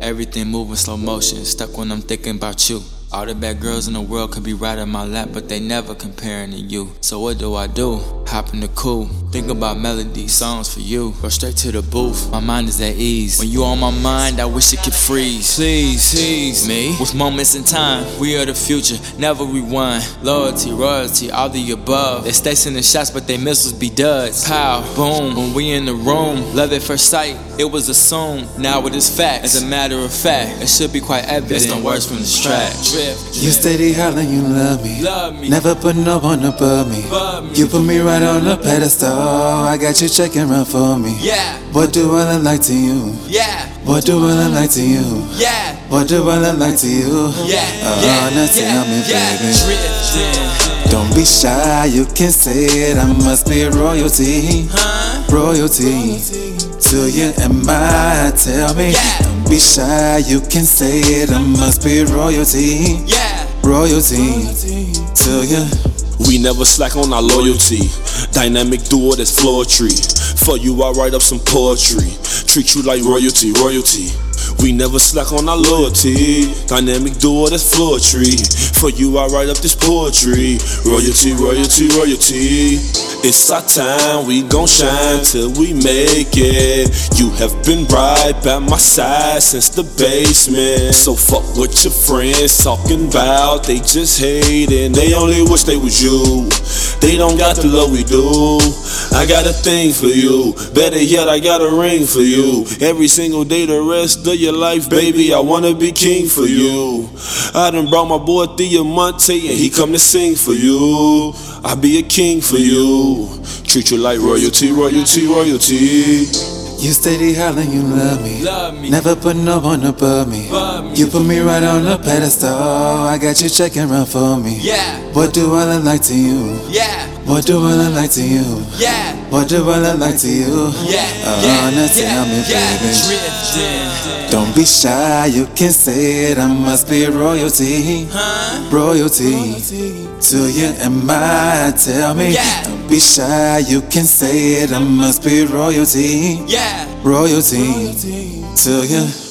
Everything moving slow motion, stuck when I'm thinking about you. All the bad girls in the world could be right in my lap, but they never comparing to you. So what do I do? Hop in the cool, think about melodies, songs for you. Go straight to the booth, my mind is at ease. When you on my mind, I wish it could freeze. Please, please me. With moments in time, we are the future, never rewind. Loyalty, royalty, all the above. They stay sending shots, but they missiles be duds. Pow, boom. When we in the room, love at first sight, it was assumed. Now it is fact. As a matter of fact, it should be quite evident. There's no words from this track. You steady hollering, you love me. Love me. Never put no one above me. Above me. You put me right on the pedestal. I got you checking run for me. Yeah, What do I look like to you? yeah, What do I look like to you? yeah. What do I look like to you? Yeah, Uh, yeah, now tell me, yeah, baby. Drifting. Don't be shy, you can say it. I must be royalty, Huh? royalty. To you and my tell me. Yeah. Don't be shy, you can say it. I must be royalty, Yeah. royalty. To you. We never slack on our loyalty. Dynamic duo that's floor tree. For you, I write up some poetry. Treat you like royalty, royalty. We never slack on our loyalty. Dynamic duo that's tree. For you, I write up this poetry. Royalty, royalty, royalty. It's our time, we gon' shine till we make it. You have been right by my side since the basement. So fuck what your friends talking about. They just hating, they only wish they was you. They don't got the love we do. I got a thing for you. Better yet, I got a ring for you. Every single day, the rest of your life, baby, I wanna be king for you. I done brought my boy Monte and he come to sing for you. I be a king for you. Treat you like royalty, royalty, royalty. You steady hollering, you love me. Love me. Never put no one above me. You put me right on the pedestal. I got you checking run for me. Yeah, What do I look like to you? yeah, What do I look like to you? yeah. What do I look like to you? Yeah, Uh, yeah, now tell me, baby. Don't be shy, you can say it. I must be royalty, Huh? royalty. To you and I, tell me. Yeah. Don't be shy, you can say it. I must be royalty, Yeah. royalty. To you.